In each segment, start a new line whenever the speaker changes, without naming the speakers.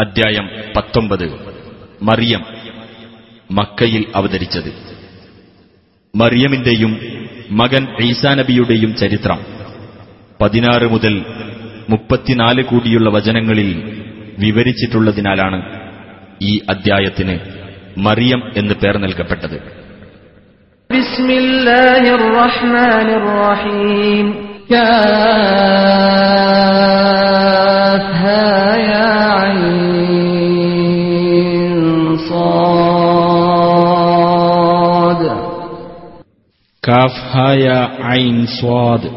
അദ്ധ്യായം പത്തൊമ്പത്. മറിയം. മക്കയിൽ അവതരിച്ചത്. മറിയമിന്റെയും മകൻ ഈസാനബിയുടെയും ചരിത്രം. പതിനാറ് മുതൽ മുപ്പത്തിനാല് കൂടിയുള്ള വചനങ്ങളിൽ വിവരിച്ചിട്ടുള്ളതിനാലാണ് ഈ അദ്ധ്യായത്തിന് മറിയം എന്ന് പേർ നൽകപ്പെട്ടത്.
ബിസ്മില്ലാഹിർ റഹ്മാനിർ റഹീം. الرحيم كافها يا عين صاد
കാഫ് ഹായ ഐൻ സ്വാദ്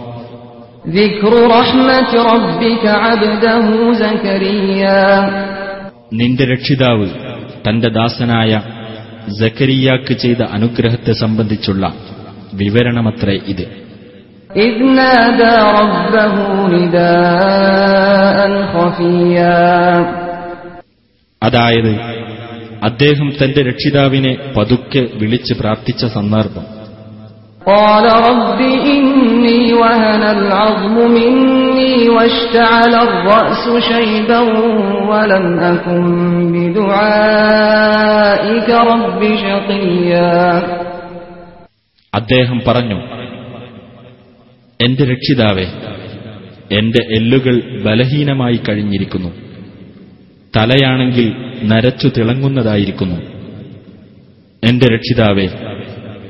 ذكر رحمة ربك عبده زكريا
നിന്റെ രക്ഷിതാവ് തന്റെ ദാസനായ ജക്കരിയാക്ക് ചെയ്ത അനുഗ്രഹത്തെ സംബന്ധിച്ചുള്ള വിവരണമത്രേ ഇത്
إذ نادى ربه نداء خفيا
അതായത് അദ്ദേഹം തന്റെ രക്ഷിതാവിനെ പതുക്കെ വിളിച്ച് പ്രാർത്ഥിച്ച സന്ദർഭം
قال رب إني وهن العظم مني واشتعل الرأس شيبا ولم أكن بدعائك رب شقيا
അദ്ദേഹം പറഞ്ഞു എന്റെ രക്ഷിതാവേ എന്റെ എല്ലുകൾ ബലഹീനമായി കഴിഞ്ഞിരിക്കുന്നു തലയാണെങ്കിൽ നരച്ചു തിളങ്ങുന്നതായിരിക്കുന്നു എന്റെ രക്ഷിതാവേ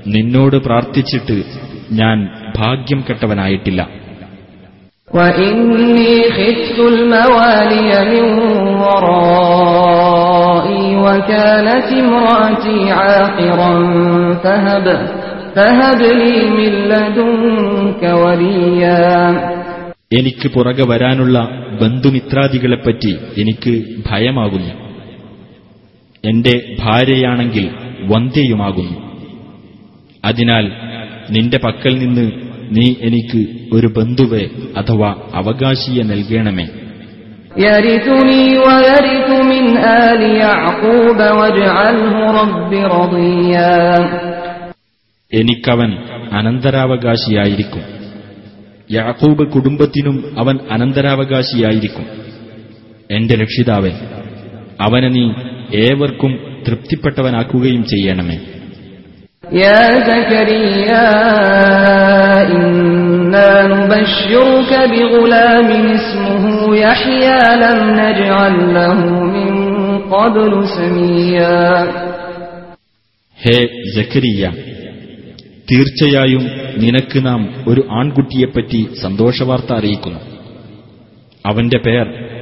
നിന്നോട് പ്രാർത്ഥിച്ചിട്ട് ഞാൻ ഭാഗ്യം കെട്ടവനായിട്ടില്ല
وإني خفت الموالي من ورائي وكانت امرأتي عاقرا فهب
എനിക്ക് പുറകെ വരാനുള്ള ബന്ധുമിത്രാദികളെപ്പറ്റി എനിക്ക് ഭയമാകുന്നു. എന്റെ ഭാര്യയാണെങ്കിൽ വന്ധ്യയുമാകുന്നു. അതിനാൽ നിന്റെ പക്കൽ നിന്ന് നീ എനിക്ക് ഒരു ബന്ധുവെ അഥവാ അവകാശിയെ നൽകണമേ ും. എനിക്കവൻ അനന്തരാവകാശിയായിരിക്കും. യാക്കൂബ് കുടുംബത്തിനും അവൻ അനന്തരാവകാശിയായിരിക്കും. എന്റെ രക്ഷിതാവെ അവനെ നീ ഏവർക്കും തൃപ്തിപ്പെട്ടവനാക്കുകയും ചെയ്യണമേ. ഹേ ജക്കരിയ തീർച്ചയായും നിനക്ക് നാം ഒരു ആൺകുട്ടിയെപ്പറ്റി സന്തോഷവാർത്ത അറിയിക്കുന്നു. അവന്റെ പേർ